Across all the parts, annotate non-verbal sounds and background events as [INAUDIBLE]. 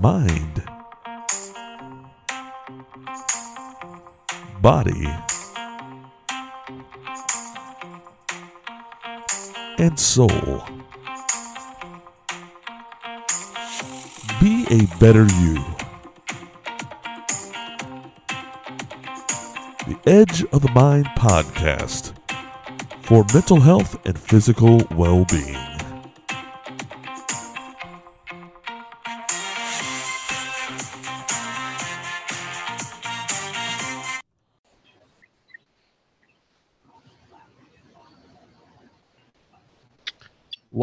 mind, body, and soul. Be a better you. The Edge of the Mind podcast for mental health and physical well being.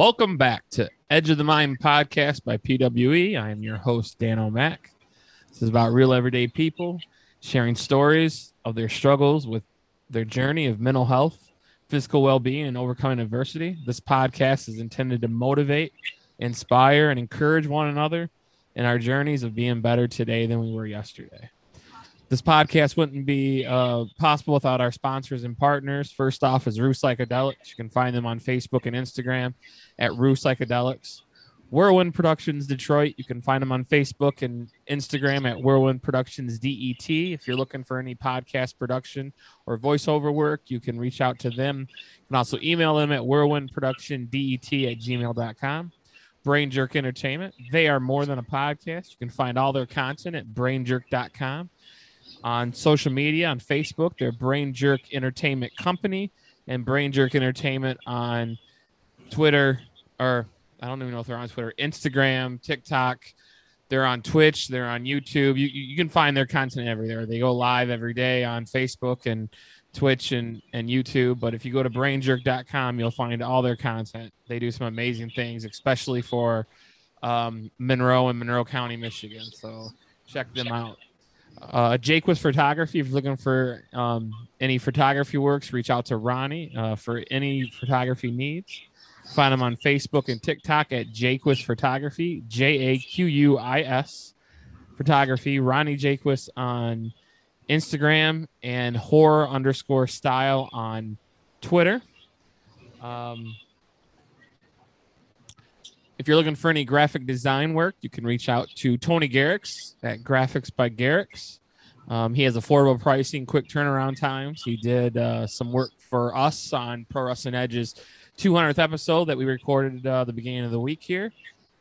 Welcome back to Edge of the Mind podcast by PWE. I am your host, Dan O'Mac. This is about real everyday people sharing stories of their struggles with their journey of mental health, physical well being, and overcoming adversity. This podcast is intended to motivate, inspire, and encourage one another in our journeys of being better today than we were yesterday. This podcast wouldn't be uh, possible without our sponsors and partners. First off is Rue Psychedelics. You can find them on Facebook and Instagram at Rue Psychedelics. Whirlwind Productions Detroit. You can find them on Facebook and Instagram at Whirlwind Productions DET. If you're looking for any podcast production or voiceover work, you can reach out to them. You can also email them at whirlwindproductiondet at gmail.com. Brain Jerk Entertainment. They are more than a podcast. You can find all their content at brainjerk.com. On social media, on Facebook, they're Brain Jerk Entertainment Company and Brain Jerk Entertainment on Twitter, or I don't even know if they're on Twitter, Instagram, TikTok. They're on Twitch. They're on YouTube. You, you can find their content everywhere. They go live every day on Facebook and Twitch and, and YouTube. But if you go to brainjerk.com, you'll find all their content. They do some amazing things, especially for um, Monroe and Monroe County, Michigan. So check them out. Uh, Jaquis photography. If you're looking for um, any photography works, reach out to Ronnie uh, for any photography needs. Find him on Facebook and TikTok at Jaquis Photography, J A Q U I S Photography. Ronnie Jaquist on Instagram and horror underscore style on Twitter. Um, if you're looking for any graphic design work, you can reach out to Tony Garrix at Graphics by Garrix. Um, he has affordable pricing, quick turnaround times. He did uh, some work for us on Pro Wrestling Edge's 200th episode that we recorded uh, the beginning of the week here,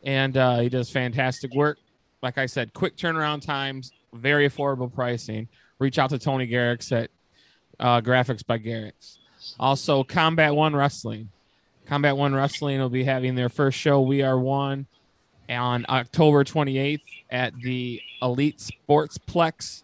and uh, he does fantastic work. Like I said, quick turnaround times, very affordable pricing. Reach out to Tony Garrix at uh, Graphics by Garrix. Also, Combat One Wrestling. Combat One Wrestling will be having their first show, We Are One, on October 28th at the Elite Sportsplex.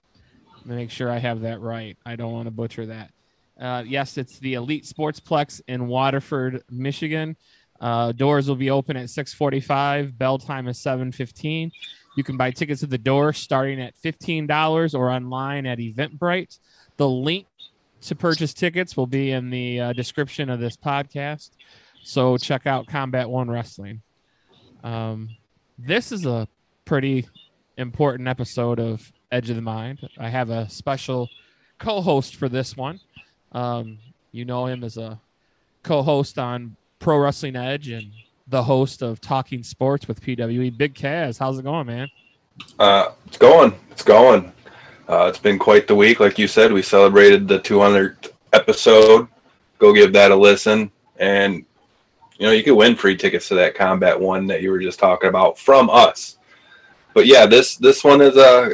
Make sure I have that right. I don't want to butcher that. Uh, yes, it's the Elite Sportsplex in Waterford, Michigan. Uh, doors will be open at 6:45. Bell time is 7:15. You can buy tickets at the door starting at $15 or online at Eventbrite. The link to purchase tickets will be in the uh, description of this podcast. So check out Combat One Wrestling. Um, this is a pretty important episode of Edge of the Mind. I have a special co-host for this one. Um, you know him as a co-host on Pro Wrestling Edge and the host of Talking Sports with PWE. Big Kaz, how's it going, man? Uh, it's going. It's going. Uh, it's been quite the week. Like you said, we celebrated the 200th episode. Go give that a listen. And, you know, you could win free tickets to that Combat One that you were just talking about from us. But yeah, this this one is a uh,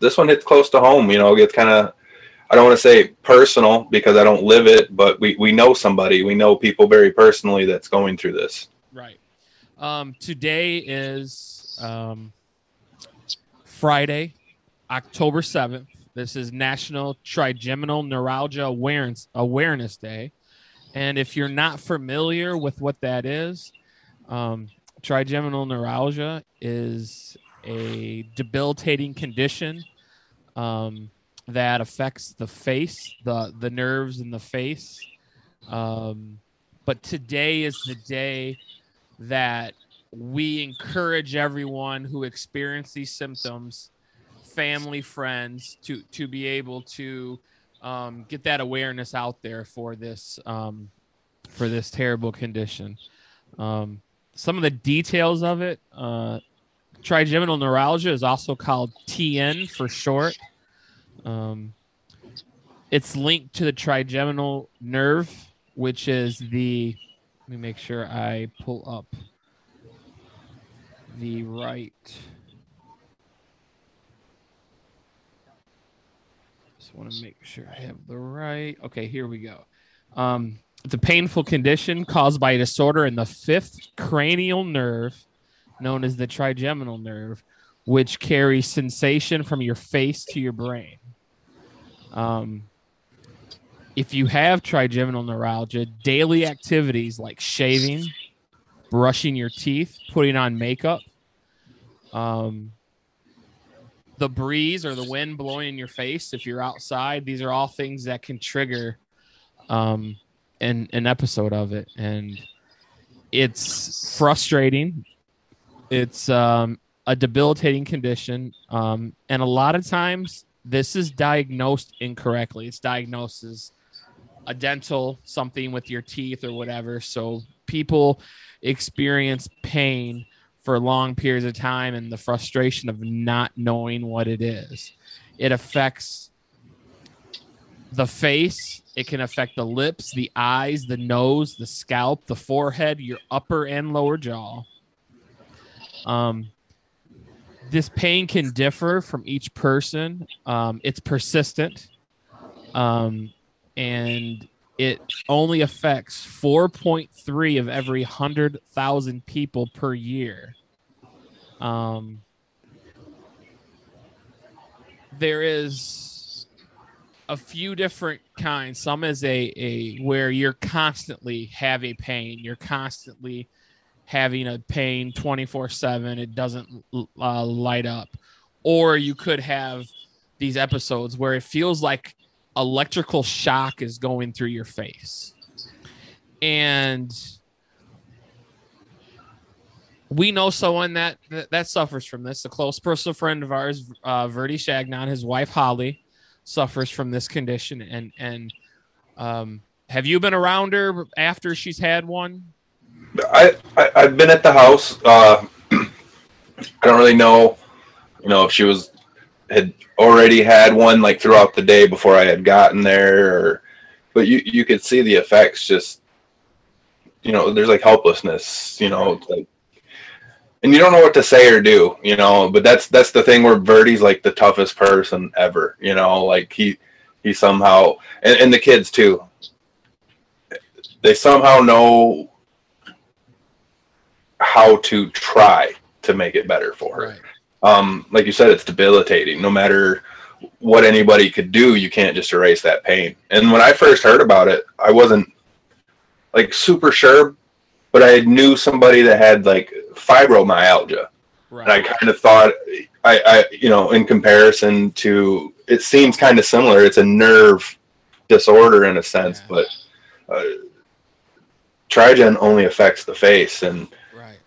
this one hits close to home. You know, it's kind of I don't want to say personal because I don't live it, but we we know somebody, we know people very personally that's going through this. Right. Um, today is um, Friday, October seventh. This is National Trigeminal Neuralgia Awareness Awareness Day, and if you're not familiar with what that is, um, trigeminal neuralgia is a debilitating condition um, that affects the face, the the nerves in the face. Um, but today is the day that we encourage everyone who experience these symptoms, family, friends, to to be able to um, get that awareness out there for this um, for this terrible condition. Um, some of the details of it. Uh, trigeminal neuralgia is also called TN for short. Um, it's linked to the trigeminal nerve, which is the. Let me make sure I pull up the right. Just want to make sure I have the right. Okay, here we go. Um, it's a painful condition caused by a disorder in the fifth cranial nerve, known as the trigeminal nerve, which carries sensation from your face to your brain. Um, if you have trigeminal neuralgia, daily activities like shaving, brushing your teeth, putting on makeup, um, the breeze or the wind blowing in your face if you're outside, these are all things that can trigger um, an, an episode of it. And it's frustrating. It's um, a debilitating condition. Um, and a lot of times, this is diagnosed incorrectly. It's diagnosed as a dental something with your teeth or whatever. So people experience pain for long periods of time and the frustration of not knowing what it is. It affects the face, it can affect the lips, the eyes, the nose, the scalp, the forehead, your upper and lower jaw. Um, this pain can differ from each person. Um, it's persistent. Um, and it only affects 4.3 of every 100,000 people per year. Um, there is a few different kinds. Some is a, a where you're constantly have a pain. You're constantly having a pain 24 7. It doesn't uh, light up. Or you could have these episodes where it feels like electrical shock is going through your face. And we know someone that, that, that suffers from this. A close personal friend of ours, uh, Verdi Shagnon, his wife Holly, suffers from this condition. And and um, have you been around her after she's had one? I, I have been at the house. Uh, [CLEARS THROAT] I don't really know, you know, if she was had already had one like throughout the day before I had gotten there, or, but you you could see the effects. Just you know, there's like helplessness. You know, like, and you don't know what to say or do. You know, but that's that's the thing where Verdi's like the toughest person ever. You know, like he he somehow and, and the kids too. They somehow know how to try to make it better for her. Right. Um, like you said, it's debilitating. No matter what anybody could do, you can't just erase that pain. And when I first heard about it, I wasn't like super sure, but I knew somebody that had like fibromyalgia. Right. And I kind of thought, I, I, you know, in comparison to, it seems kind of similar. It's a nerve disorder in a sense, Yeah. but uh, Trigen only affects the face. And.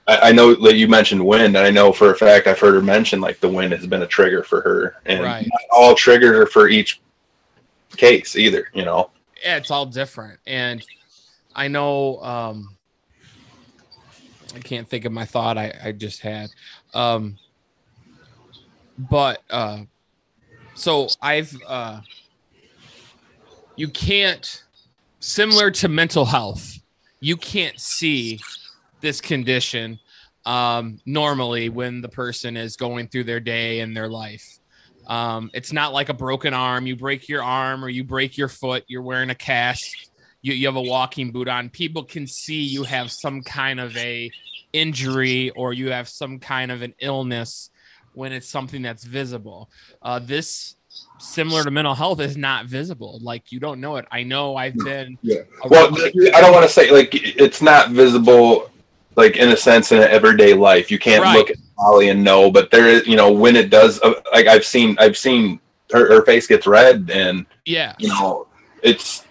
I, I know that you mentioned wind, and I know for a fact I've heard her mention like the wind has been a trigger for her, and Right. not all trigger for each case either. You know, yeah, it's all different. And I know um I can't think of my thought I, I just had. Um but uh so I've uh you can't similar to mental health, you can't see this condition um normally when the person is going through their day and their life. Um, it's not like a broken arm. You break your arm or you break your foot. You're wearing a cast. You, you have a walking boot on. People can see you have some kind of a injury or you have some kind of an illness when it's something that's visible. Uh, this, similar to mental health, is not visible. Like you don't know it. I know I've been. Yeah. well, I don't want to say like it's not visible, like in a sense in everyday life. You can't Right. look at Molly and know, but there is, you know, when it does, uh, like I've seen, I've seen her, her face gets red, and yeah. you know, it's,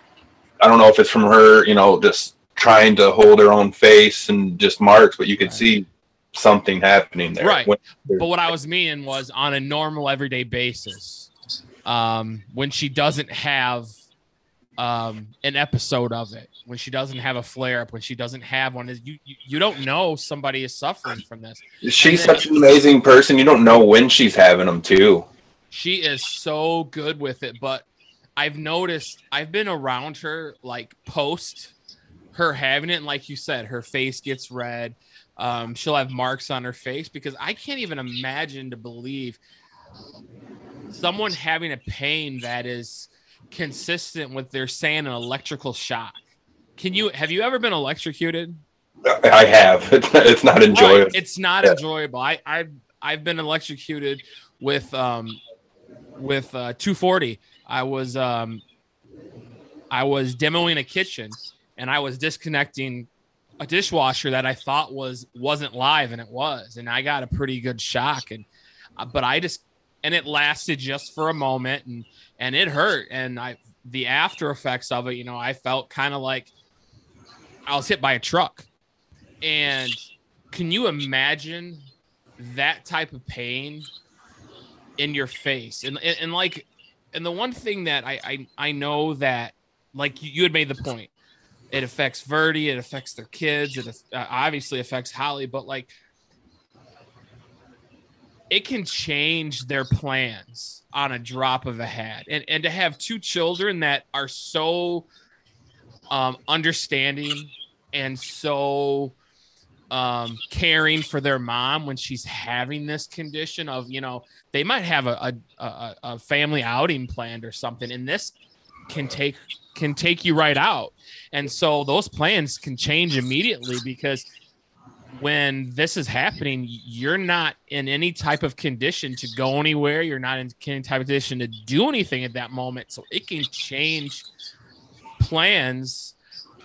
I don't know if it's from her, you know, just trying to hold her own face and just marks, but you could Right. see something happening there. Right. When- But what I was meaning was on a normal everyday basis, um, when she doesn't have um, an episode of it when she doesn't have a flare up when she doesn't have one you, you you don't know somebody is suffering from this. She's such an amazing person. You don't know when she's having them too. She is so good with it but i've noticed i've been around her like post her having it and like you said her face gets red. Um, she'll have marks on her face because i can't even imagine to believe someone having a pain that is consistent with their saying an electrical shock. Can you have you ever been electrocuted? I have. [LAUGHS] It's not, it's not enjoyable. Right. It's not yeah. enjoyable. I I've I've been electrocuted with um with uh 240. I was um I was demoing a kitchen and I was disconnecting a dishwasher that I thought was wasn't live and it was and I got a pretty good shock and uh, but I just and it lasted just for a moment and and it hurt and i the after effects of it you know i felt kind of like i was hit by a truck. And can you imagine that type of pain in your face? And and, and like and the one thing that I, I i know that like you had made the point. It affects verdi it affects their kids it uh, obviously affects holly but like it can change their plans on a drop of a hat. And and to have two children that are so um, understanding and so um, caring for their mom when she's having this condition of you know they might have a, a, a family outing planned or something and this can take can take you right out and so those plans can change immediately because when this is happening, you're not in any type of condition to go anywhere. You're not in any type of condition to do anything at that moment. So it can change plans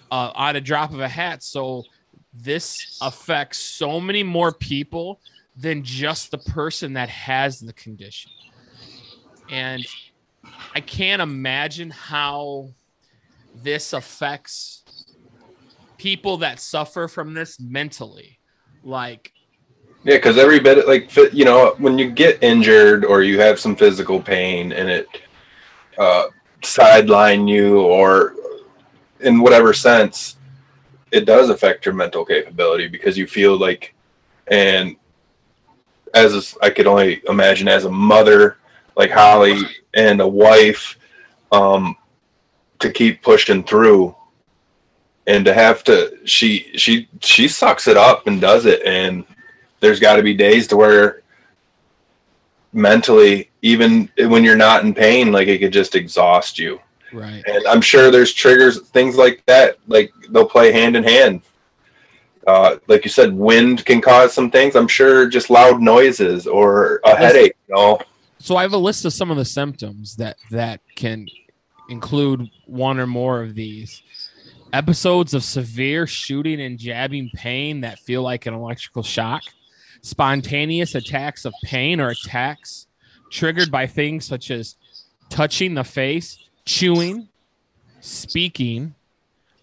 uh, on a drop of a hat. So this affects so many more people than just the person that has the condition. And I can't imagine how this affects people that suffer from this mentally. Like, yeah, because every bit, like, you know, when you get injured or you have some physical pain and it uh, sideline you or in whatever sense, it does affect your mental capability because you feel like, and as I could only imagine as a mother like Holly and a wife, um, to keep pushing through and to have to she she she sucks it up and does it. And there's got to be days to where mentally even when you're not in pain like it could just exhaust you right. And i'm sure there's triggers things like that like they'll play hand in hand. Uh, like you said wind can cause some things. I'm sure just loud noises or a headache you know? So i have a list of some of the symptoms that that can include one or more of these. Episodes of severe shooting and jabbing pain that feel like an electrical shock, spontaneous attacks of pain or attacks triggered by things such as touching the face, chewing, speaking,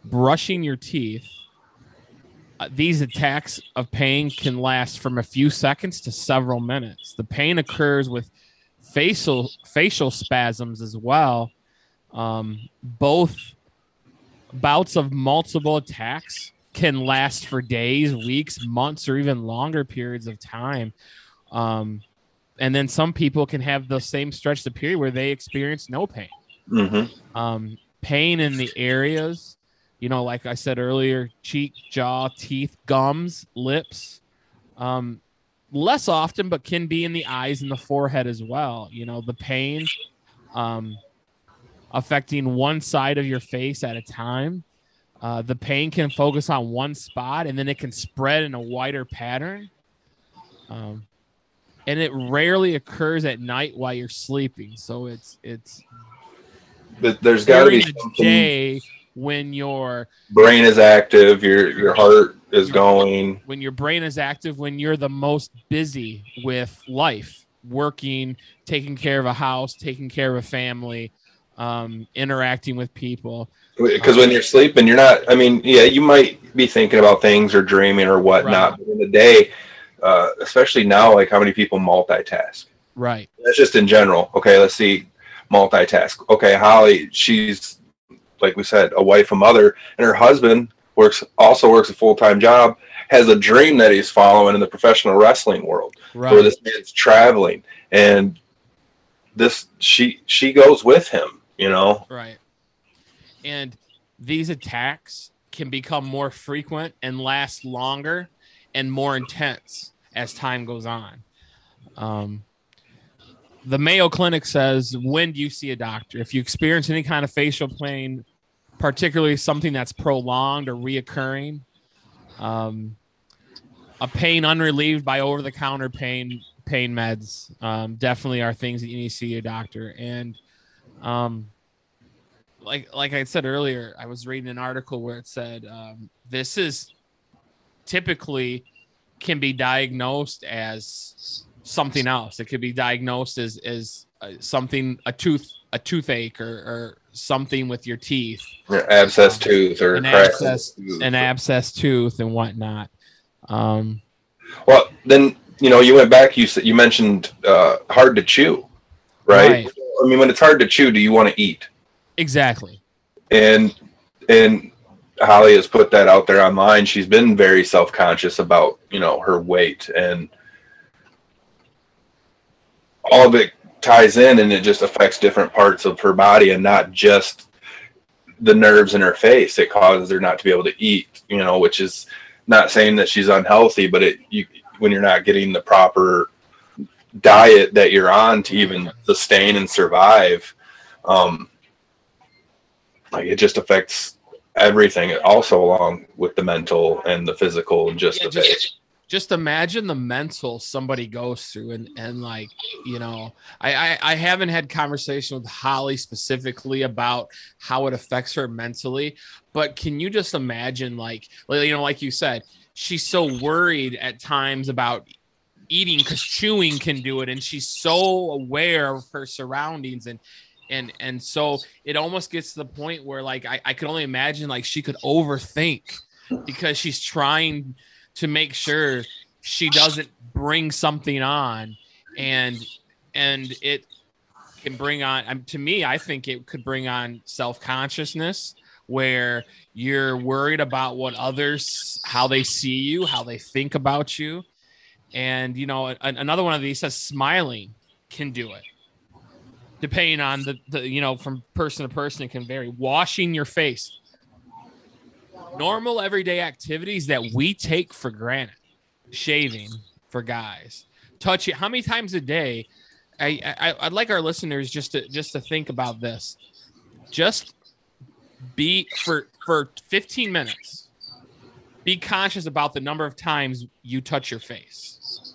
brushing your teeth. Uh, these attacks of pain can last from a few seconds to several minutes. The pain occurs with facial facial spasms as well. Um, both bouts of multiple attacks can last for days, weeks, months, or even longer periods of time. Um, and then some people can have the same stretch of period where they experience no pain. Mm-hmm. Um, pain in the areas, you know, like I said earlier, cheek, jaw, teeth, gums, lips. Um, less often, but can be in the eyes and the forehead as well. You know, the pain. Um, affecting one side of your face at a time. Uh, the pain can focus on one spot and then it can spread in a wider pattern. Um, and it rarely occurs at night while you're sleeping. So it's it's but there's got to be the day when your brain is active, your your heart is your, going. When your brain is active, when you're the most busy with life, working, taking care of a house, taking care of a family, um, interacting with people. Because um, when you're sleeping, you're not. I mean, yeah, you might be thinking about things or dreaming or whatnot. Right. But in the day, uh, especially now, like how many people multitask? Right. That's just in general. Okay, let's see. Multitask. Okay, Holly, she's like we said, a wife, a mother, and her husband works also works a full time job, has a dream that he's following in the professional wrestling world, Right. where this man's traveling, and this she she goes with him, you know. Right. And these attacks can become more frequent and last longer and more intense as time goes on. Um, the Mayo Clinic says when do you see a doctor? If you experience any kind of facial pain, particularly something that's prolonged or reoccurring, um, a pain unrelieved by over the counter pain pain meds um, definitely are things that you need to see a doctor. And um, like like I said earlier, I was reading an article where it said um, this is typically can be diagnosed as something else. It could be diagnosed as as uh, something a tooth a toothache or, or something with your teeth, Abscess tooth or An abscess- tooth. an abscess tooth and whatnot. Um, Well, then you know you went back. You said you mentioned uh, hard to chew, right? Right. I mean, when it's hard to chew, do you want to eat? exactly. And and Holly has put that out there online. She's been very self conscious about you know her weight and all of it ties in, and it just affects different parts of her body and not just the nerves in her face. It causes her not to be able to eat. You know, which is not saying that she's unhealthy, but it you when you're not getting the proper diet that you're on to even sustain and survive um like it just affects everything also along with the mental and the physical and just Yeah, the just, just imagine the mental somebody goes through and and like you know I, I i haven't had conversation with holly specifically about how it affects her mentally but can you just imagine like you know like you said she's so worried at times about eating because chewing can do it and she's so aware of her surroundings and and and so it almost gets to the point where like I, I could only imagine like she could overthink because she's trying to make sure she doesn't bring something on and and it can bring on um, to me i think it could bring on self-consciousness where you're worried about what others how they see you how they think about you. And you know a- another one of these says smiling can do it. Depending on the, the you know from person to person it can vary. Washing your face normal everyday activities that we take for granted. Shaving for guys. Touch touching how many times a day? I, I i'd like our listeners just to just to think about this. Just be for for 15 minutes be conscious about the number of times you touch your face.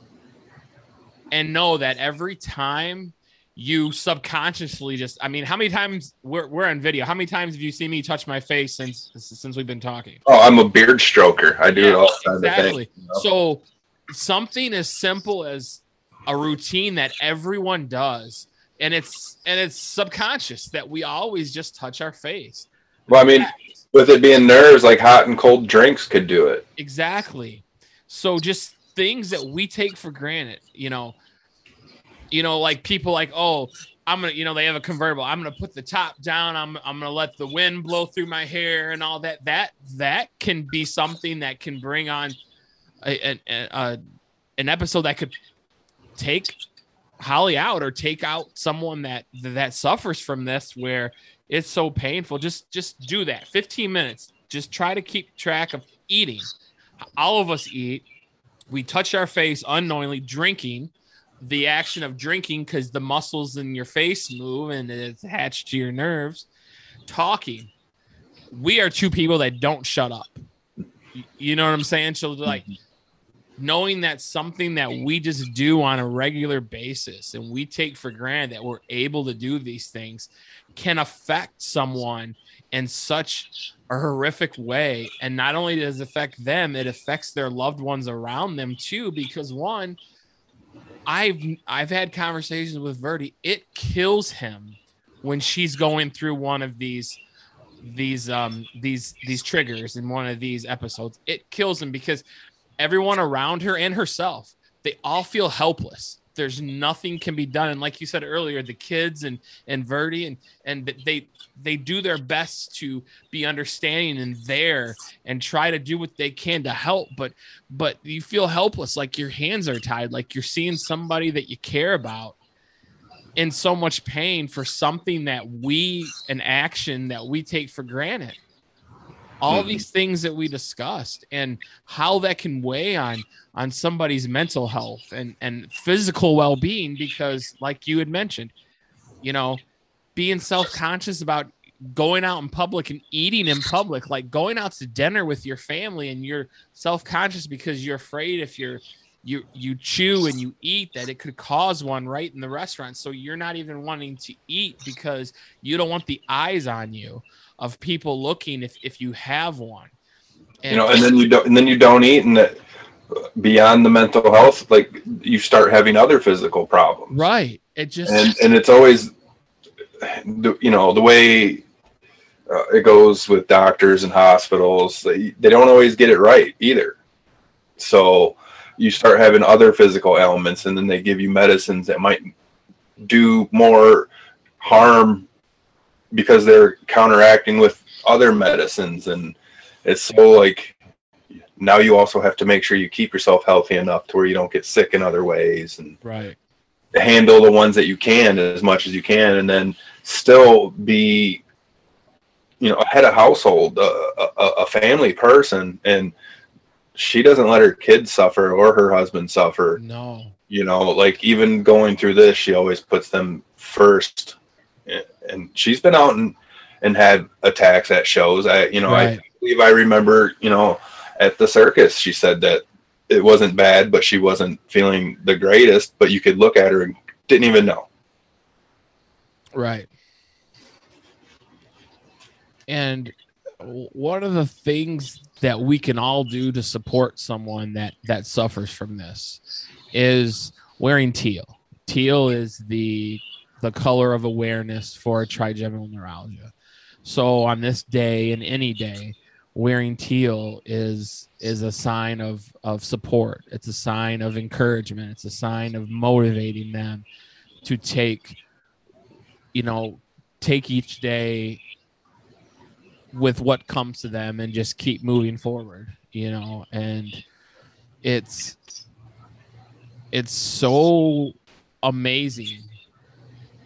And know that every time you subconsciously just i mean how many times we're, we're on video. How many times have you seen me touch my face since since we've been talking? Oh i'm a beard stroker. I do it all the time exactly. you know? so something as simple as a routine that everyone does and it's and it's subconscious that we always just touch our face. Well i mean with it being nerves like hot and cold drinks could do it. Exactly. So just things that we take for granted you know you know like people like oh i'm gonna you know they have a convertible. I'm gonna put the top down. I'm, I'm gonna let the wind blow through my hair and all that. That that can be something that can bring on a, a, a an episode that could take holly out or take out someone that that suffers from this where it's so painful. Just just do that. 15 minutes. Just try to keep track of eating. All of us eat. We touch our face unknowingly drinking the action of drinking because the muscles in your face move and it's attached to your nerves. Talking. We are two people that don't shut up. You know what i'm saying? So like mm-hmm. knowing that something that we just do on a regular basis and we take for granted that we're able to do these things can affect someone in such a horrific way. And not only does it affect them it affects their loved ones around them too because one i've i've had conversations with verdi. It kills him when she's going through one of these these um these these triggers in one of these episodes. It kills him because everyone around her and herself they all feel helpless there's nothing can be done. And like you said earlier the kids and and verdi and and they they do their best to be understanding and there and try to do what they can to help. But but you feel helpless like your hands are tied like you're seeing somebody that you care about in so much pain for something that we an action that we take for granted all mm-hmm. these things that we discussed and how that can weigh on on somebody's mental health and and physical well-being because like you had mentioned you know being self-conscious about going out in public and eating in public like going out to dinner with your family and you're self-conscious because you're afraid if you're you you chew and you eat that it could cause one right in the restaurant so you're not even wanting to eat because you don't want the eyes on you of people looking if, if you have one. And, you know and then you don't and then you don't eat and that beyond the mental health like you start having other physical problems. Right. It just and and it's always you know the way uh, it goes with doctors and hospitals they, they don't always get it right either. So you start having other physical ailments and then they give you medicines that might do more harm because they're counteracting with other medicines and it's so like now you also have to make sure you keep yourself healthy enough to where you don't get sick in other ways and right handle the ones that you can as much as you can and then still be you know a head of household a, a, a family person and she doesn't let her kids suffer or her husband suffer. No. You know, like even going through this, she always puts them first. And she's been out and, and had attacks at shows. I, you know, right. I believe I remember, you know, at the circus, she said that it wasn't bad, but she wasn't feeling the greatest, but you could look at her and didn't even know. Right. And one of the things that we can all do to support someone that that suffers from this is wearing teal. Teal is the the color of awareness for trigeminal neuralgia. So on this day and any day, wearing teal is is a sign of of support. It's a sign of encouragement. It's a sign of motivating them to take you know take each day with what comes to them and just keep moving forward, you know, and it's it's so amazing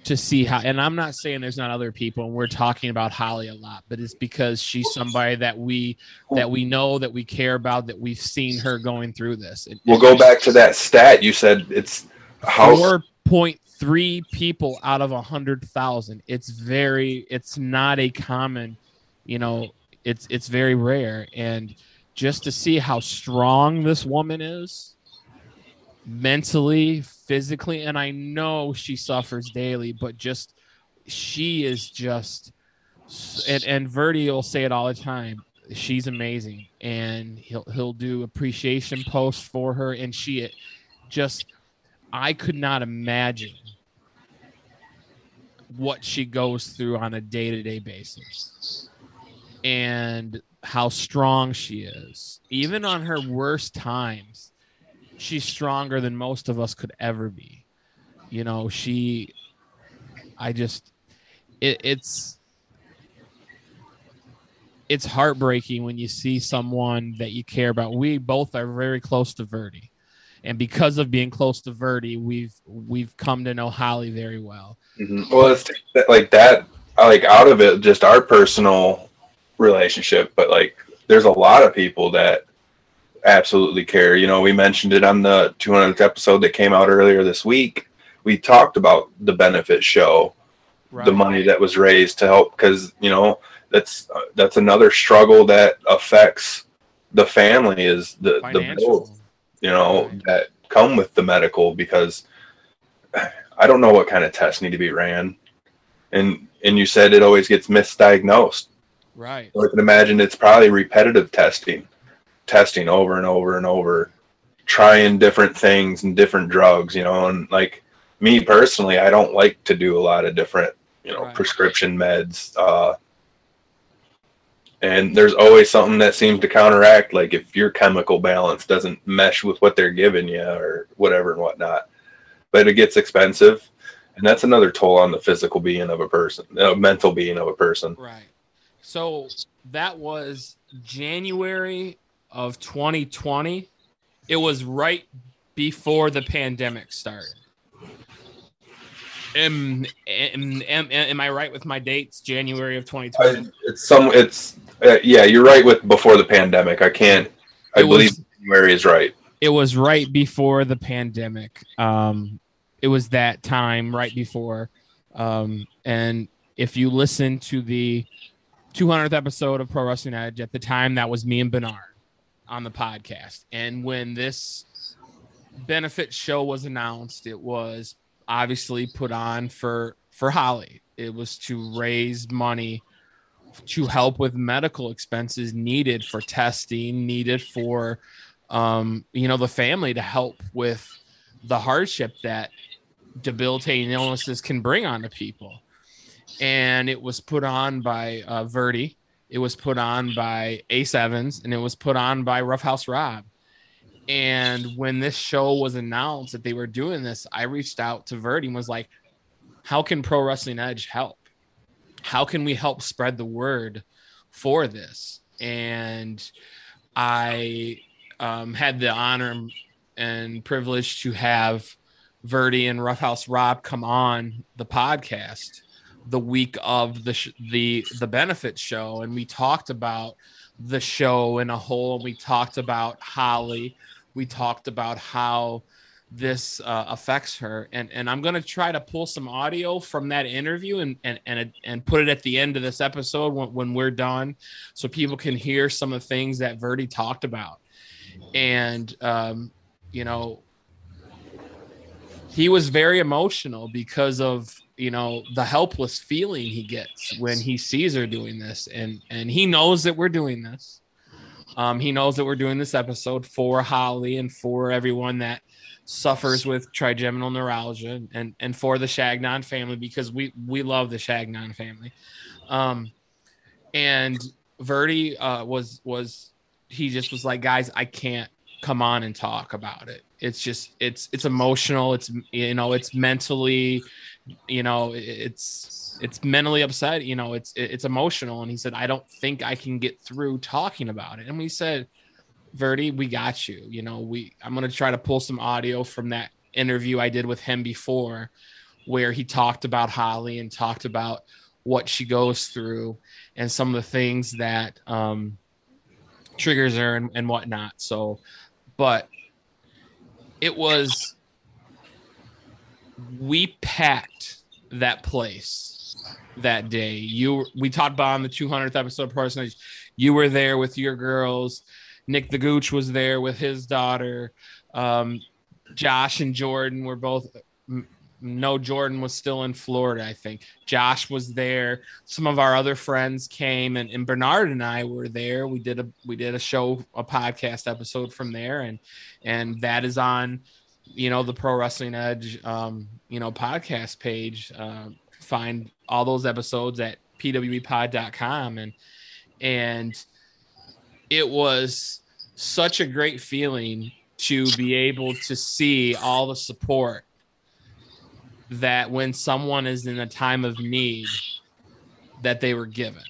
to see how and I'm not saying there's not other people and we're talking about Holly a lot, but it's because she's somebody that we that we know that we care about that we've seen her going through this. we'll go back to that stat you said it's how 4.3 people out of a hundred thousand. It's very it's not a common you know, it's it's very rare. And just to see how strong this woman is mentally, physically, and I know she suffers daily, but just she is just and, and Verdi will say it all the time. She's amazing, and he'll he'll do appreciation posts for her, and she just I could not imagine what she goes through on a day to day basis and how strong she is. Even on her worst times, she's stronger than most of us could ever be. You know, she, I just, it, it's, it's heartbreaking when you see someone that you care about. We both are very close to Verdi. And because of being close to Verdi, we've we've come to know Holly very well. Mm-hmm. Well, it's like that, like out of it, just our personal relationship, but like there's a lot of people that absolutely care. You know, we mentioned it on the 200th episode that came out earlier this week. We talked about the benefit show, right. the money that was raised to help because you know that's that's another struggle that affects the family is the Financial. the bills, you know, right. that come with the medical because I don't know what kind of tests need to be ran, and and you said it always gets misdiagnosed. Right. So I can imagine it's probably repetitive testing, testing over and over and over, trying different things and different drugs, you know, and like me personally, I don't like to do a lot of different, you know, right. prescription meds. Uh, and there's always something that seems to counteract, like if your chemical balance doesn't mesh with what they're giving you or whatever and whatnot. but it gets expensive, and that's another toll on the physical being of a person, uh, mental being of a person. Right. So that was January of 2020. It was right before the pandemic started. Am, am, am, am I right with my dates? January of 2020. I, it's some. It's uh, yeah. You're right with before the pandemic. I can't. I It believe was- January is right. it was right before the pandemic. Um, it was that time right before. Um, and if you listen to the 200th episode of Pro Wrestling Edge, at the time that was me and Bernard on the podcast. And when this benefit show was announced, it was obviously put on for for Holly. It was to raise money to help with medical expenses needed for testing, needed for um, you know, the family to help with the hardship that debilitating illnesses can bring onto people. And it was put on by uh, Verdi, it was put on by Ace Evans, and it was put on by Roughhouse Rob. And when this show was announced that they were doing this, I reached out to Verdi and was like, how can Pro Wrestling Edge help? How can we help spread the word for this? And I um, had the honor and privilege to have Verdi and Roughhouse Rob come on the podcast the week of the sh- the the benefit show, and we talked about the show in a whole. And we talked about Holly. We talked about how this uh, affects her, and and I'm gonna try to pull some audio from that interview and and and and put it at the end of this episode when, when we're done, so people can hear some of the things that Verdi talked about and um, you know he was very emotional because of you know the helpless feeling he gets when he sees her doing this and and he knows that we're doing this um, he knows that we're doing this episode for holly and for everyone that suffers with trigeminal neuralgia and and for the shagnon family because we we love the shagnon family um and verdi uh was was he just was like, guys, I can't come on and talk about it. It's just it's it's emotional. It's you know it's mentally, you know it's it's mentally upset. You know it's it's emotional. And he said, I don't think I can get through talking about it. And we said, Verdi, we got you. You know we I'm gonna try to pull some audio from that interview I did with him before, where he talked about Holly and talked about what she goes through and some of the things that um triggers her and, and whatnot. So, but it was we packed that place that day. You we talked about on the 200th episode of personage. You were there with your girls. Nick the Gooch was there with his daughter. Um, Josh and Jordan were both. No, Jordan was still in Florida, I think. Josh was there. Some of our other friends came, and, and Bernard and I were there. We did a we did a show, a podcast episode from there, and and that is on, you know, the Pro Wrestling Edge, um, you know, podcast page. Uh, find all those episodes at pwepod.com, and and it was such a great feeling to be able to see all the support that when someone is in a time of need that they were given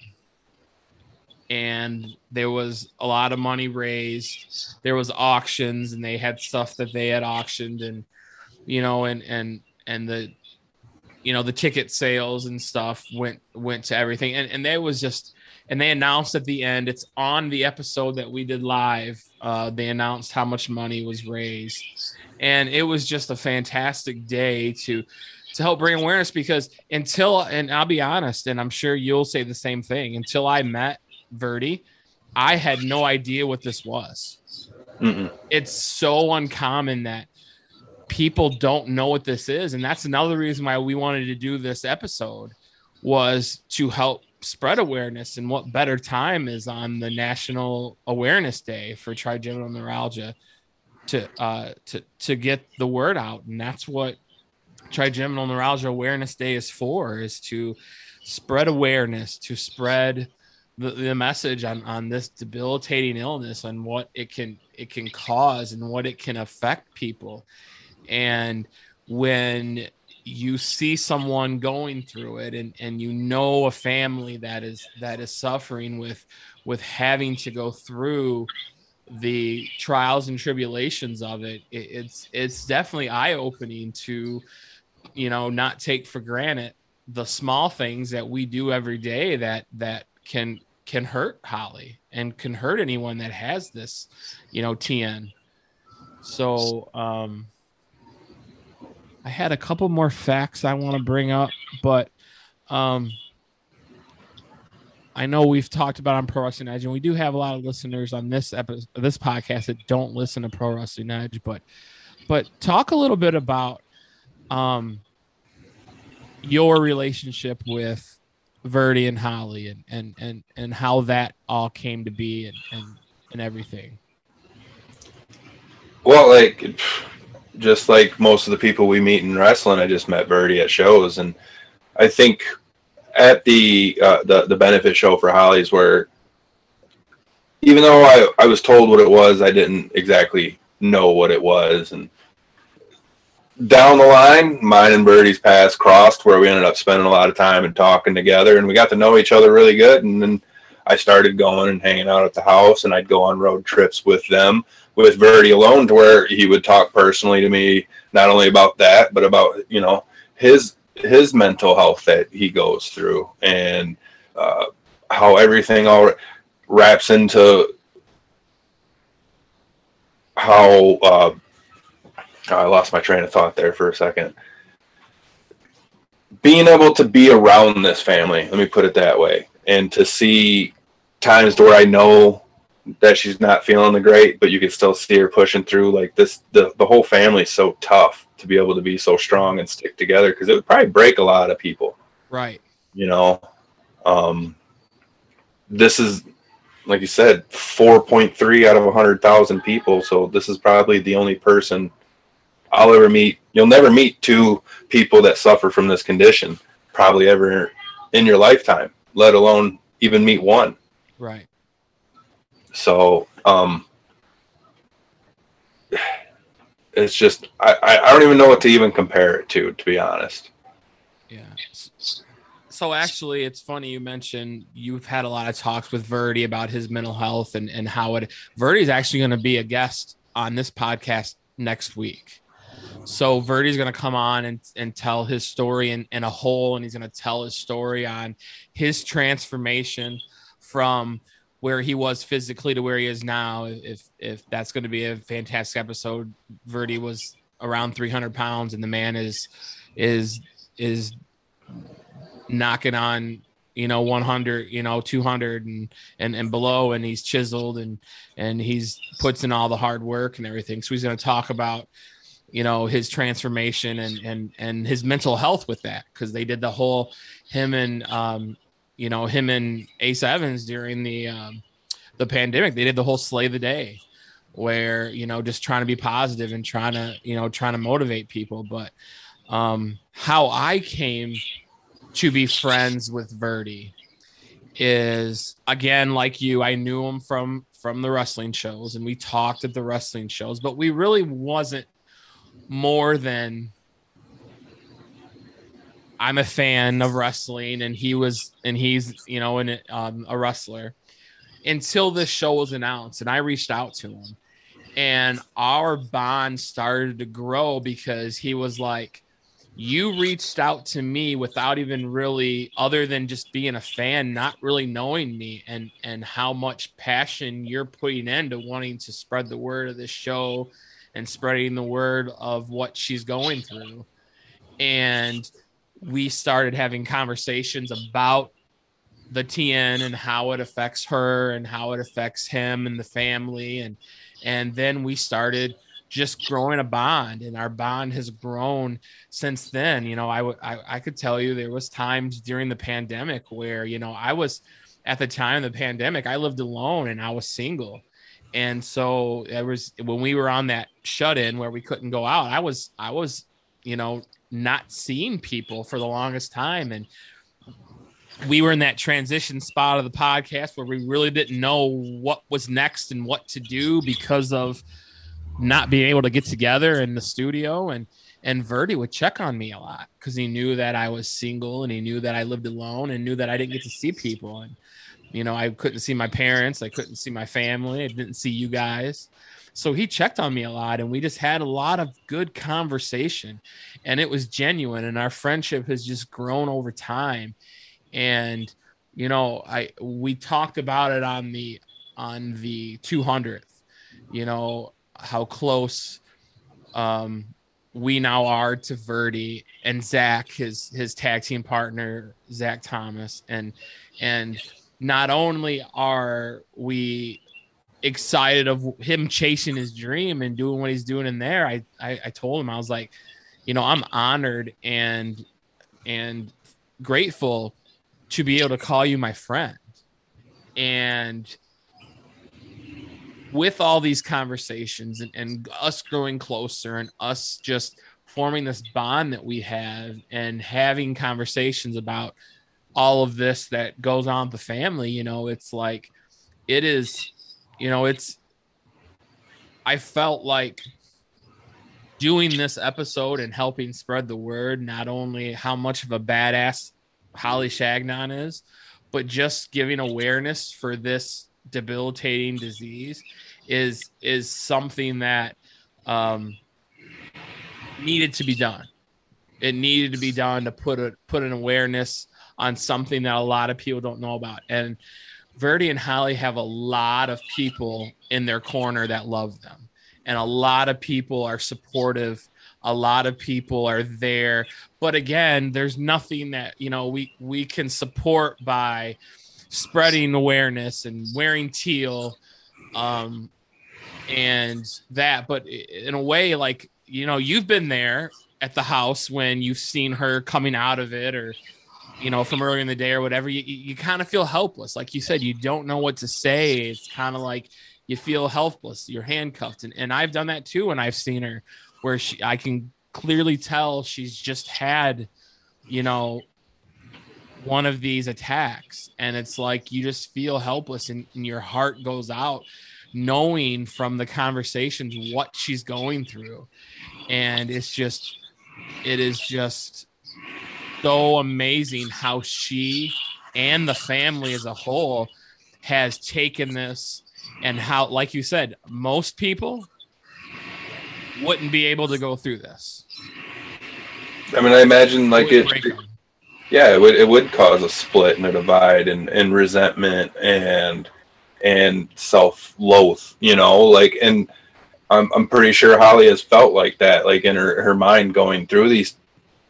and there was a lot of money raised. There was auctions and they had stuff that they had auctioned and you know and and and the you know the ticket sales and stuff went went to everything. And and there was just and they announced at the end it's on the episode that we did live uh they announced how much money was raised. And it was just a fantastic day to to help bring awareness because until and I'll be honest and I'm sure you'll say the same thing until I met Verdi I had no idea what this was. Mm-mm. it's so uncommon that people don't know what this is. And that's another reason why we wanted to do this episode was to help spread awareness and what better time is on the national awareness day for trigeminal neuralgia to uh to to get the word out. And that's what trigeminal neuralgia awareness day is for is to spread awareness to spread the, the message on, on this debilitating illness and what it can it can cause and what it can affect people. And when you see someone going through it and and you know a family that is that is suffering with with having to go through the trials and tribulations of it, it it's it's definitely eye-opening to you know not take for granted the small things that we do every day that that can can hurt Holly and can hurt anyone that has this you know TN so um I had a couple more facts I want to bring up, but um, I know we've talked about on Pro Wrestling Edge, and we do have a lot of listeners on this episode, this podcast that don't listen to Pro Wrestling Edge. But, but talk a little bit about um, your relationship with Verdi and Holly, and and and and how that all came to be, and and, and everything. Well, like just like most of the people we meet in wrestling, I just met Verdi at shows, and I think at the uh, the the benefit show for Holly's, where even though I I was told what it was, I didn't exactly know what it was, and down the line, mine and Verdi's paths crossed, where we ended up spending a lot of time and talking together, and we got to know each other really good, and then. I started going and hanging out at the house, and I'd go on road trips with them with Verdi alone to where he would talk personally to me not only about that but about you know his his mental health that he goes through and uh, how everything all wraps into how uh, I lost my train of thought there for a second. Being able to be around this family, let me put it that way, and to see times where I know that she's not feeling the great, but you can still see her pushing through. Like this, the the whole family's so tough to be able to be so strong and stick together because it would probably break a lot of people. Right. You know, um, this is like you said, four point three out of a hundred thousand people. So this is probably the only person I'll ever meet. You'll never meet two people that suffer from this condition, probably ever in your lifetime. Let alone even meet one. Right. So um, it's just I, I don't even know what to even compare it to, to be honest. Yeah. So actually, it's funny you mentioned you've had a lot of talks with Verdi about his mental health and and how it. Verdi is actually going to be a guest on this podcast next week. So Verdi's going to come on and, and tell his story in, in a whole, and he's going to tell his story on his transformation from where he was physically to where he is now. If if that's going to be a fantastic episode, Verdi was around 300 pounds, and the man is is is knocking on you know 100 you know 200 and and and below and he's chiseled and and he's puts in all the hard work and everything so he's going to talk about you know his transformation and and and his mental health with that because they did the whole him and um you know him and Ace Evans during the um, the pandemic. They did the whole slay the day, where you know just trying to be positive and trying to you know trying to motivate people. But um, how I came to be friends with Verdi is again like you. I knew him from from the wrestling shows, and we talked at the wrestling shows, but we really wasn't more than I'm a fan of wrestling, and he was, and he's, you know, um, a wrestler. Until this show was announced, and I reached out to him, and our bond started to grow because he was like, "You reached out to me without even really, other than just being a fan, not really knowing me, and and how much passion you're putting into wanting to spread the word of this show, and spreading the word of what she's going through, and." we started having conversations about the TN and how it affects her and how it affects him and the family. And and then we started just growing a bond and our bond has grown since then. You know I, I could tell you there was times during the pandemic where you know i was at the time of the pandemic i lived alone and i was single and so it was when we were on that shut in where we couldn't go out i was i was you know not seeing people for the longest time. And we were in that transition spot of the podcast where we really didn't know what was next and what to do because of not being able to get together in the studio. And and Verdi would check on me a lot because he knew that I was single and he knew that I lived alone and knew that I didn't get to see people. And you know I couldn't see my parents, I couldn't see my family, I didn't see you guys. So he checked on me a lot and we just had a lot of good conversation and it was genuine and our friendship has just grown over time and you know I we talked about it on the on the 200th you know how close um we now are to Verdi and Zach, his his tag team partner, Zach Thomas, and and not only are we excited of him chasing his dream and doing what he's doing in there, I I, I told him I was like, you know, I'm honored and and grateful to be able to call you my friend, and with all these conversations and, and us growing closer and us just forming this bond that we have and having conversations about all of this that goes on with the family, you know, it's like it is, you know, it's I felt like doing this episode and helping spread the word, not only how much of a badass Holly Shagnon is, but just giving awareness for this debilitating disease is is something that um, needed to be done. It needed to be done to put a put an awareness on something that a lot of people don't know about. And Verdi and Holly have a lot of people in their corner that love them, and a lot of people are supportive. A lot of people are there, but again, there's nothing that you know we we can support by spreading awareness and wearing teal um, and that. But in a way, like, you know, you've been there at the house when you've seen her coming out of it or, you know, from earlier in the day or whatever, you, you kind of feel helpless. Like you said, you don't know what to say. It's kind of like you feel helpless. You're handcuffed. And, and I've done that too when I've seen her where she, I can clearly tell she's just had, you know, one of these attacks and it's like you just feel helpless and, and, your heart goes out knowing from the conversations what she's going through and it's just it is just so amazing how she and the family as a whole has taken this and how like you said most people wouldn't be able to go through this. I mean i imagine like it, it yeah, it would it would cause a split and a divide and, and resentment and and self loathe, you know, like and I'm I'm pretty sure Holly has felt like that, like in her, her mind going through these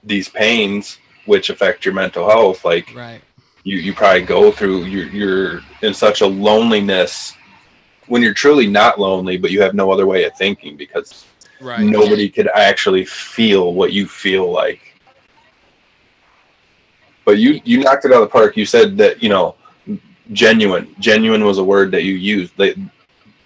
these pains which affect your mental health. Like right. you, you probably go through you're you're in such a loneliness when you're truly not lonely, but you have no other way of thinking because right. nobody could actually feel what you feel like but you you knocked it out of the park. You said that you know, genuine. Genuine was a word that you used. They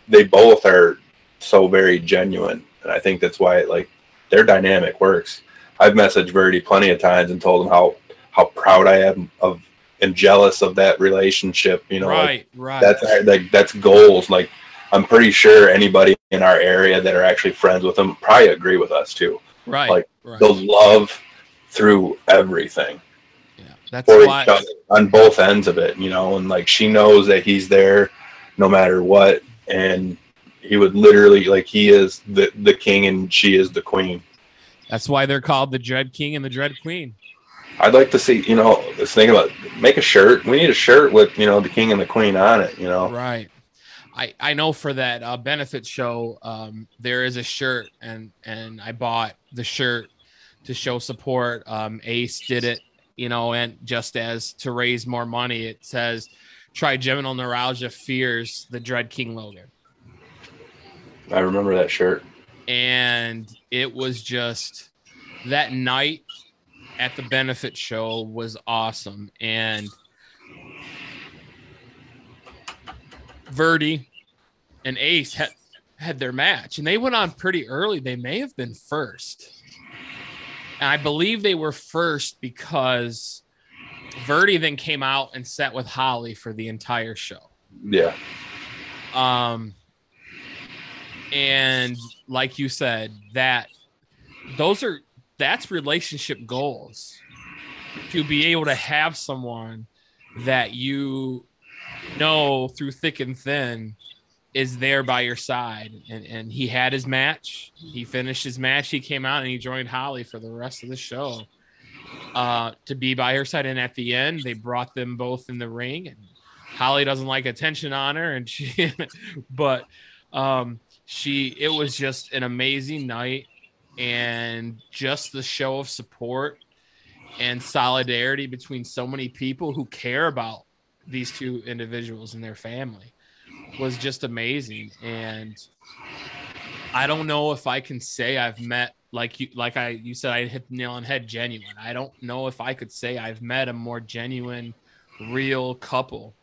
they both are so very genuine, and I think that's why like their dynamic works. I've messaged Verdi plenty of times and told him how how proud I am of and jealous of that relationship. You know, right, like, right. That's like that's goals. Like I'm pretty sure anybody in our area that are actually friends with him probably agree with us too. Right. Like right. the love through everything. Yeah, that's for why each other on both ends of it, you know, and like she knows that he's there no matter what. And he would literally like he is the the king and she is the queen. That's why they're called the Dread King and the Dread Queen. I'd like to see, you know, let's about make a shirt. We need a shirt with, you know, the king and the queen on it, you know. Right. I, I know for that uh, benefit show, um, there is a shirt and and I bought the shirt to show support. Um, Ace did it you know, and just as to raise more money, it says trigeminal neuralgia fears the Dread King Logan. I remember that shirt. And it was just that night at the benefit show was awesome. And Verdi and Ace had, had their match and they went on pretty early. They may have been first. And I believe they were first because Verdi then came out and sat with Holly for the entire show. Yeah. Um, and like you said, that those are that's relationship goals. To be able to have someone that you know through thick and thin is there by your side. And, and he had his match. He finished his match. He came out and he joined Holly for the rest of the show uh, to be by her side. And at the end, they brought them both in the ring. And Holly doesn't like attention on her, and she, [LAUGHS] but um, she, it was just an amazing night, and just the show of support and solidarity between so many people who care about these two individuals and their family was just amazing. And I don't know if I can say I've met like you like I you said I hit the nail on head genuine. I don't know if I could say I've met a more genuine, real couple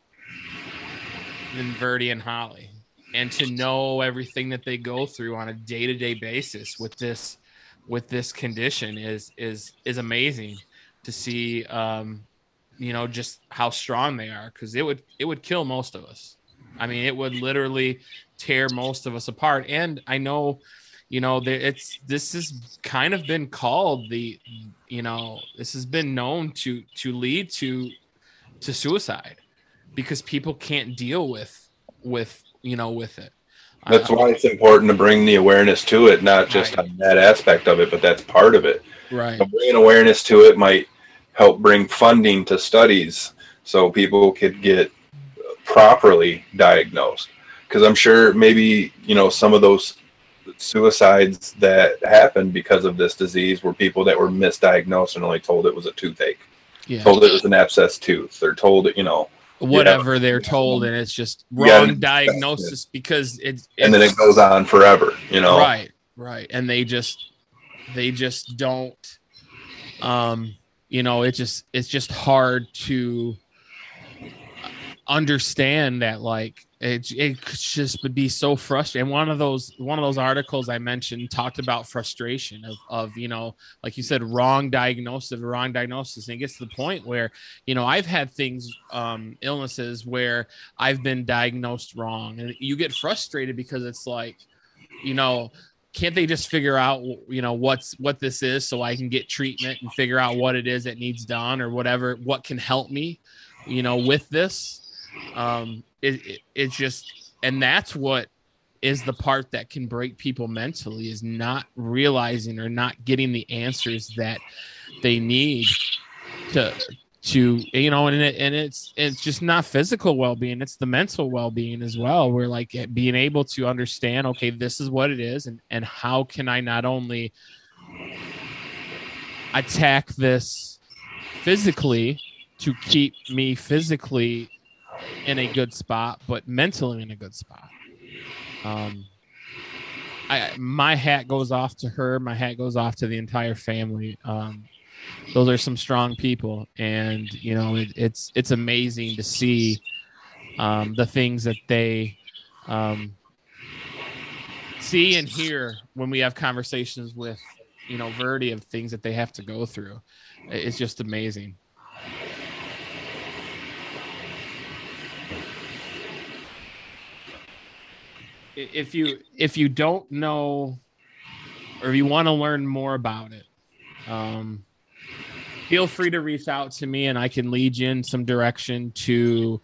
than Verdi and Holly. And to know everything that they go through on a day-to-day basis with this with this condition is is is amazing to see um you know just how strong they are because it would it would kill most of us. I mean it would literally tear most of us apart. And i know you know it's this has kind of been called the you know this has been known to to lead to to suicide because people can't deal with with you know with it That's Uh, why it's important to bring the awareness to it, not just Right. on that aspect of it, but that's part of it. right So bringing awareness to it might help bring funding to studies so people could get properly diagnosed. Because I'm sure maybe, you know, some of those suicides that happened because of this disease were people that were misdiagnosed and only told it was a toothache, yeah told it was an abscess tooth. They're told, you know, whatever they're told and it's just Yeah. wrong diagnosis because it's, it's and then it goes on forever, you know. right right and they just they just don't um you know it just it's just hard to understand that like it, it just would be so frustrating. One of those one of those articles i mentioned talked about frustration of, of you know like you said wrong diagnosis wrong diagnosis. And it gets to the point where you know i've had things um illnesses where i've been diagnosed wrong. And you get frustrated because it's like you know can't they just figure out you know what's what this is so i can get treatment and figure out what it is that needs done or whatever what can help me you know with this um it, it it's just and that's what is the part that can break people mentally is not realizing or not getting the answers that they need to to you know and it, and it's it's just not physical well-being it's the mental well-being as well. We're like eh, being able to understand okay this is what it is and and how can i not only attack this physically to keep me physically in a good spot but mentally in a good spot um I, my hat goes off to her. My hat goes off to the entire family. Um, those are some strong people, and you know it, it's it's amazing to see um, the things that they um, see and hear when we have conversations with you know Verdi of things that they have to go through. It's just amazing. If you if you don't know or if you want to learn more about it, um, feel free to reach out to me and I can lead you in some direction to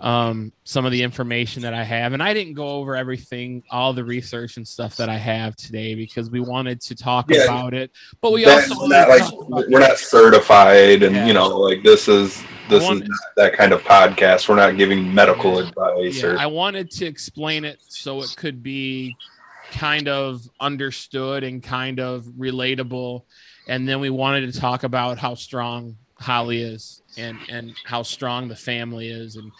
um, some of the information that I have. And I didn't go over everything, all the research and stuff that I have today because we wanted to talk Yeah. about it. But we also not like we're not certified and Yeah. you know like this is this I is that kind of podcast we're not giving medical advice Yeah, or I wanted to explain it so it could be kind of understood and kind of relatable. And then we wanted to talk about how strong Holly is and and how strong the family is and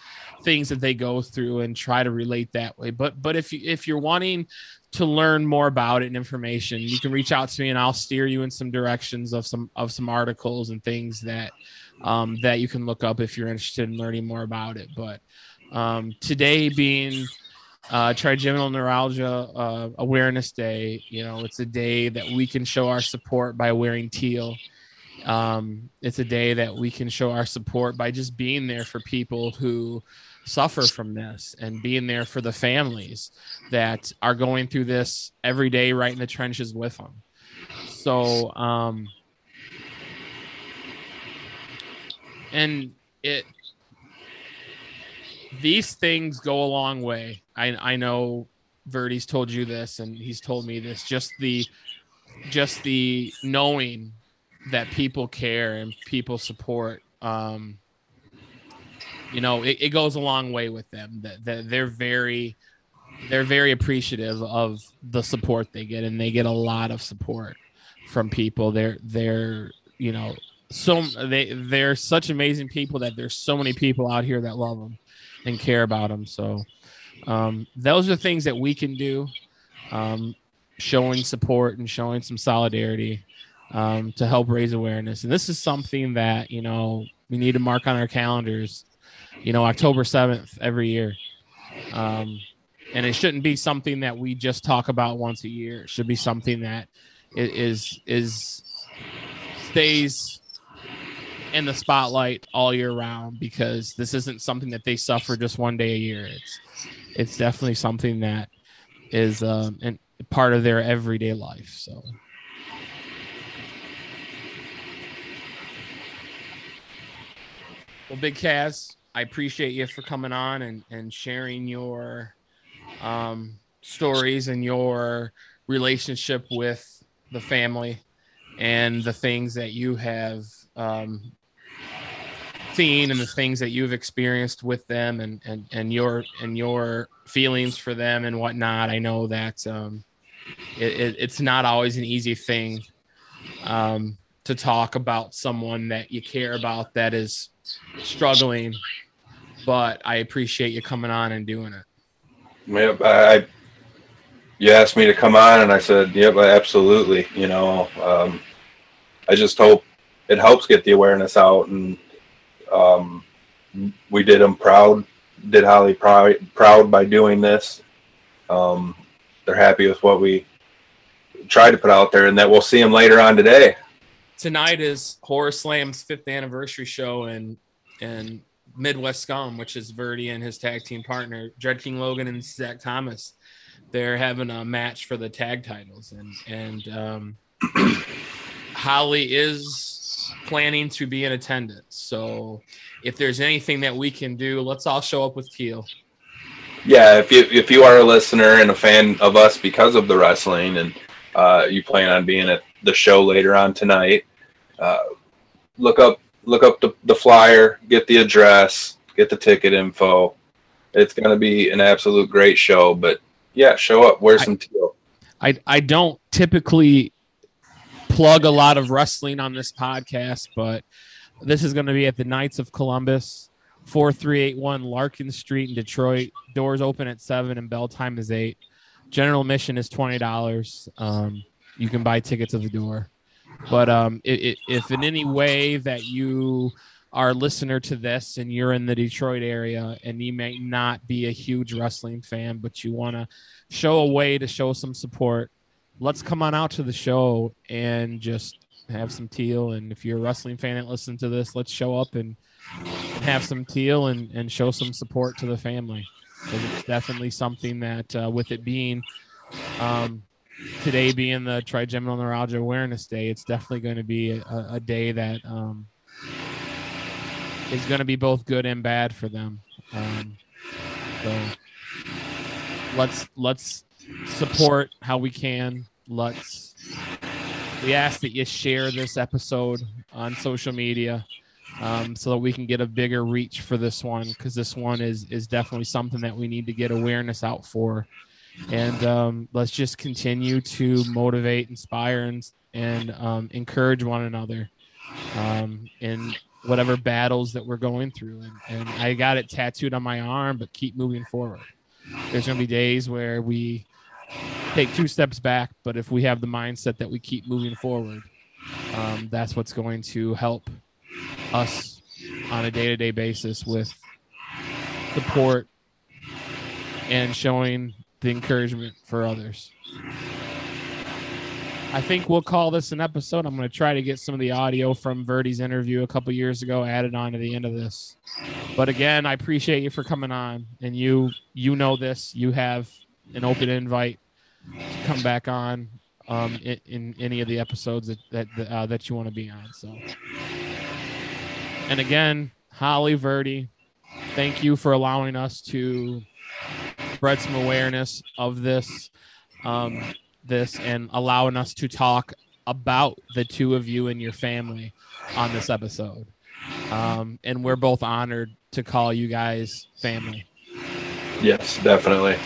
things that they go through and try to relate that way. But but if you if you're wanting to learn more about it and information, you can reach out to me and I'll steer you in some directions of some of some articles and things that um, that you can look up if you're interested in learning more about it. But um, today being uh, trigeminal neuralgia uh, awareness day, you know, it's a day that we can show our support by wearing teal. Um, it's a day that we can show our support by just being there for people who suffer from this and being there for the families that are going through this every day right in the trenches with them so um and it these things go a long way. I i know verdi's told you this and he's told me this just the just the knowing that people care and people support um you know it, it goes a long way with them that, that they're very they're very appreciative of the support they get and they get a lot of support from people. They're they're you know so they they're such amazing people that there's so many people out here that love them and care about them so um, those are things that we can do um, showing support and showing some solidarity um, to help raise awareness. And this is something that you know we need to mark on our calendars you know october 7th every year. Um, and it shouldn't be something that we just talk about once a year. It should be something that is is stays in the spotlight all year round because this isn't something that they suffer just one day a year. It's it's definitely something that is um and part of their everyday life so. Well big Cass, i appreciate you for coming on and and sharing your um stories and your relationship with the family and the things that you have um, and the things that you've experienced with them and, and, and your and your feelings for them and whatnot. I know that um, it, it, it's not always an easy thing um, to talk about someone that you care about that is struggling, but I appreciate you coming on and doing it. Yep, I you asked me to come on, and I said, "Yep, absolutely." You know, um, I just hope it helps get the awareness out, and um, we did them proud, did Holly proud, proud by doing this. Um, they're happy with what we tried to put out there, and that we'll see them later on today. Tonight is Horror Slam's fifth anniversary show, and and Midwest Scum, which is Verdi and his tag team partner, Dread King Logan and Zach Thomas they're having a match for the tag titles, and and um, [CLEARS THROAT] Holly is planning to be in attendance. So if there's anything that we can do, let's all show up with Teal. Yeah, if you if you are a listener and a fan of us because of the wrestling, and uh, you plan on being at the show later on tonight, uh, look up look up the, the flyer, get the address, get the ticket info. It's going to be an absolute great show, but yeah, show up. Wear some teal. I I don't typically plug a lot of wrestling on this podcast, but this is going to be at the Knights of Columbus, 4381 Larkin Street in Detroit. Doors open at 7 and bell time is 8. General admission is $20. Um, you can buy tickets at the door. But um, it, it, if in any way that you are a listener to this and you're in the Detroit area and you may not be a huge wrestling fan, but you want to show a way to show some support, let's come on out to the show and just have some teal. And if you're a wrestling fan that listens to this, let's show up and have some teal and, and show some support to the family. Because it's definitely something that, uh, with it being um, today being the trigeminal neuralgia awareness day, it's definitely going to be a, a day that um, is going to be both good and bad for them. Um, so let's let's support how we can. Let's we ask that you share this episode on social media um, so that we can get a bigger reach for this one because this one is is definitely something that we need to get awareness out for. And um, let's just continue to motivate, inspire, and and um, encourage one another. Um, and whatever battles that we're going through. And, and I got it tattooed on my arm, but keep moving forward. There's going to be days where we take two steps back, but if we have the mindset that we keep moving forward, um, that's what's going to help us on a day to day basis with support and showing the encouragement for others. I think we'll call this an episode. I'm going to try to get some of the audio from Verdi's interview a couple years ago added on to the end of this. But again, I appreciate you for coming on, and you you know this. You have an open invite to come back on um, in, in any of the episodes that that uh, that you want to be on. So, and again, Holly Verdi, thank you for allowing us to spread some awareness of this. Um, this and allowing us to talk about the two of you and your family on this episode. Um, and we're both honored to call you guys family. Yes, definitely.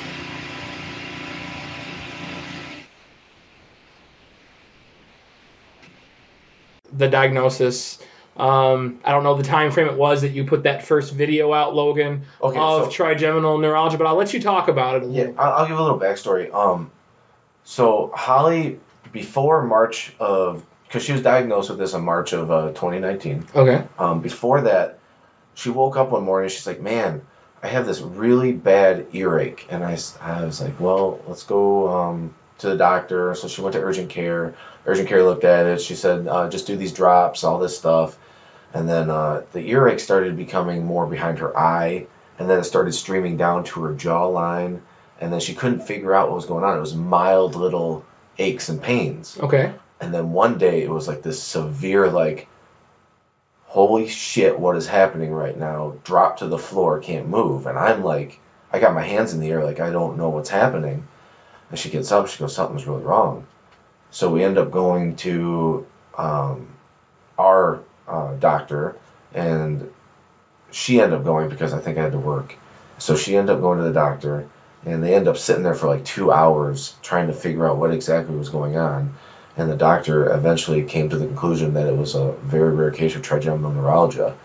The diagnosis. Um, I don't know the time frame it was that you put that first video out, Logan, Okay, of so trigeminal neuralgia, but I'll let you talk about it a yeah, little. I'll, I'll give a little backstory. Um, so Holly, before March of, because she was diagnosed with this in March of uh, 2019. Okay. Um, before that, she woke up one morning. She's like, "Man, I have this really bad earache," and I, I was like, "Well, let's go um, to the doctor." So she went to urgent care. Urgent care looked at it. She said, uh, "Just do these drops, all this stuff." And then uh, the earache started becoming more behind her eye, and then it started streaming down to her jawline, and then she couldn't figure out what was going on. It was mild little aches and pains. Okay. And then one day it was like this severe, like, holy shit, what is happening right now? Drop to the floor, can't move. And I'm like, I got my hands in the air, like, I don't know what's happening. And she gets up, she goes, something's really wrong. So we end up going to um, our uh, doctor, and she ended up going because I think I had to work. So she ended up going to the doctor, and they end up sitting there for like two hours trying to figure out what exactly was going on. And the doctor eventually came to the conclusion that it was a very rare case of trigeminal neuralgia.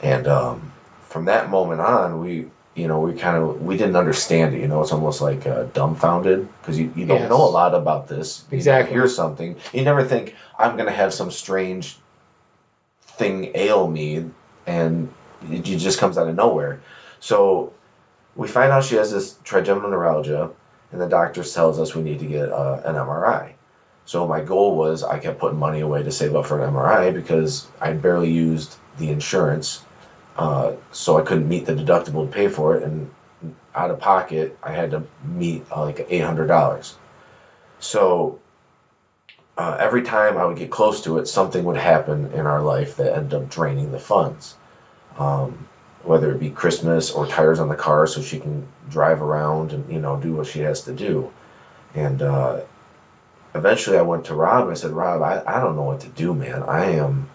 And um, from that moment on, we, you know, we kind of we didn't understand it. You know, it's almost like uh, dumbfounded because you, you don't Yes. know a lot about this. You Exactly. hear something, you never think I'm gonna have some strange thing ail me, and it, it just comes out of nowhere. So we find out she has this trigeminal neuralgia, and the doctor tells us we need to get uh, an MRI. So my goal was I kept putting money away to save up for an MRI because I barely used the insurance, uh, so I couldn't meet the deductible to pay for it, and out of pocket I had to meet uh, like eight hundred dollars. So uh, every time I would get close to it, something would happen in our life that ended up draining the funds. Um, whether it be Christmas or tires on the car so she can drive around and you know do what she has to do. And uh, eventually, I went to Rob and I said, "Rob, I, I don't know what to do, man. I am,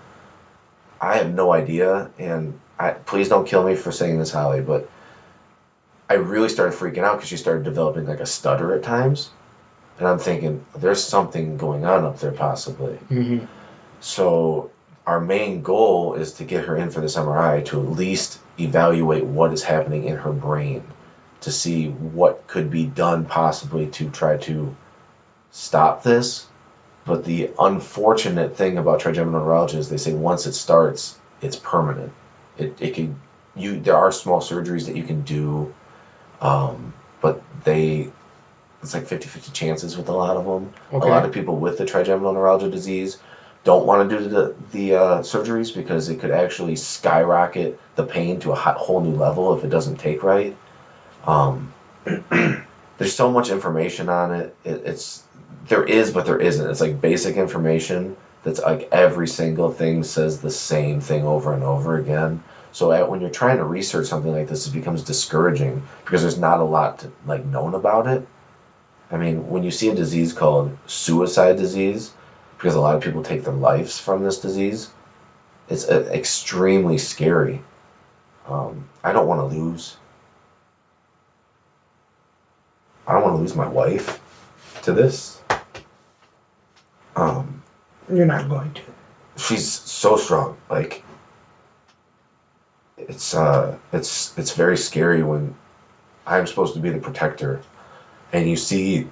I have no idea. And I please don't kill me for saying this, Holly, but I really started freaking out because she started developing like a stutter at times, and I'm thinking there's something going on up there possibly. Mm-hmm. So our main goal is to get her in for this MRI to at least evaluate what is happening in her brain to see what could be done possibly to try to stop this. But the unfortunate thing about trigeminal neuralgia is they say once it starts, it's permanent. It, it can you there are small surgeries that you can do, um, but they it's like 50-50 chances with a lot of them. Okay. A lot of people with the trigeminal neuralgia disease don't want to do the the uh, surgeries because it could actually skyrocket the pain to a whole new level if it doesn't take right. Um, [CLEARS THROAT] there's so much information on it. it. It's there is, but there isn't. It's like basic information that's like every single thing says the same thing over and over again. So at, when you're trying to research something like this, it becomes discouraging because there's not a lot to, like known about it. I mean, when you see a disease called suicide disease, because a lot of people take their lives from this disease, it's uh, extremely scary. Um, I don't want to lose. I don't want to lose my wife to this. Um, You're not going to. she's so strong. Like it's uh it's it's very scary when I'm supposed to be the protector and you see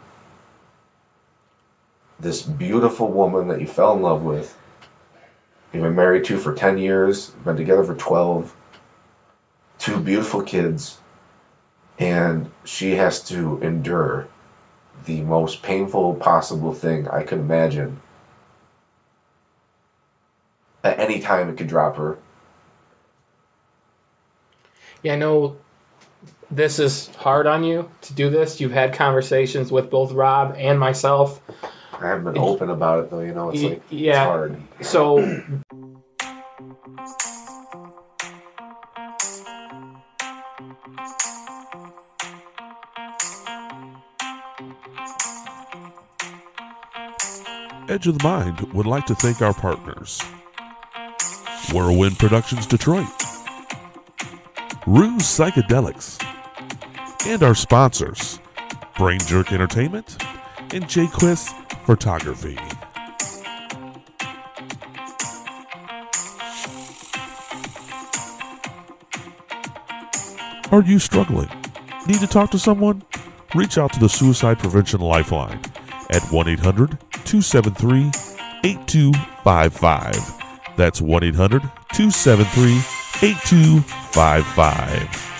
this beautiful woman that you fell in love with you've been married to for 10 years been together for 12 two beautiful kids and she has to endure the most painful possible thing I could imagine. At any time, it could drop her. Yeah, I know this is hard on you to do this. You've had conversations with both Rob and myself. I haven't been open about it though. You know, it's Y- like yeah. it's hard. So Edge of the Mind would like to thank our partners Whirlwind Productions Detroit, Ruse Psychedelics, and our sponsors Brain Jerk Entertainment and Jaquis Photography. Are you struggling? Need to talk to someone? Reach out to the Suicide Prevention Lifeline at 1 800 273 8255. That's 1 800 273 8255.